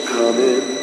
coming.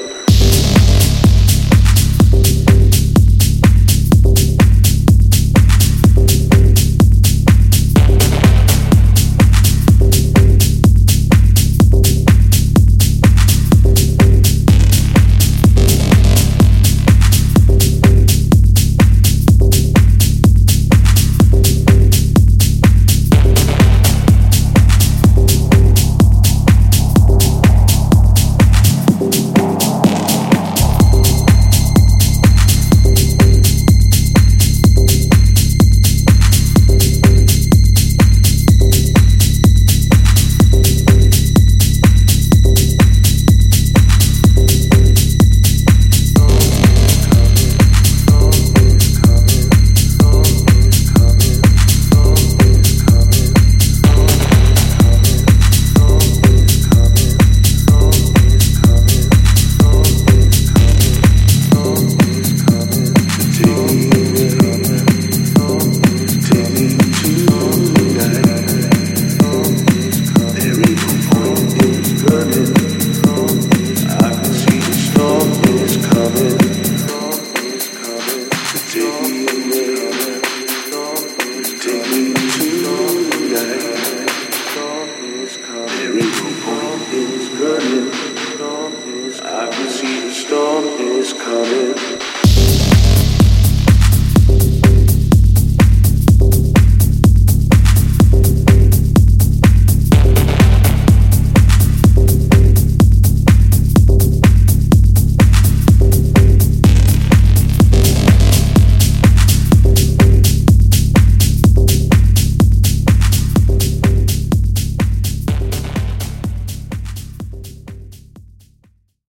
coming.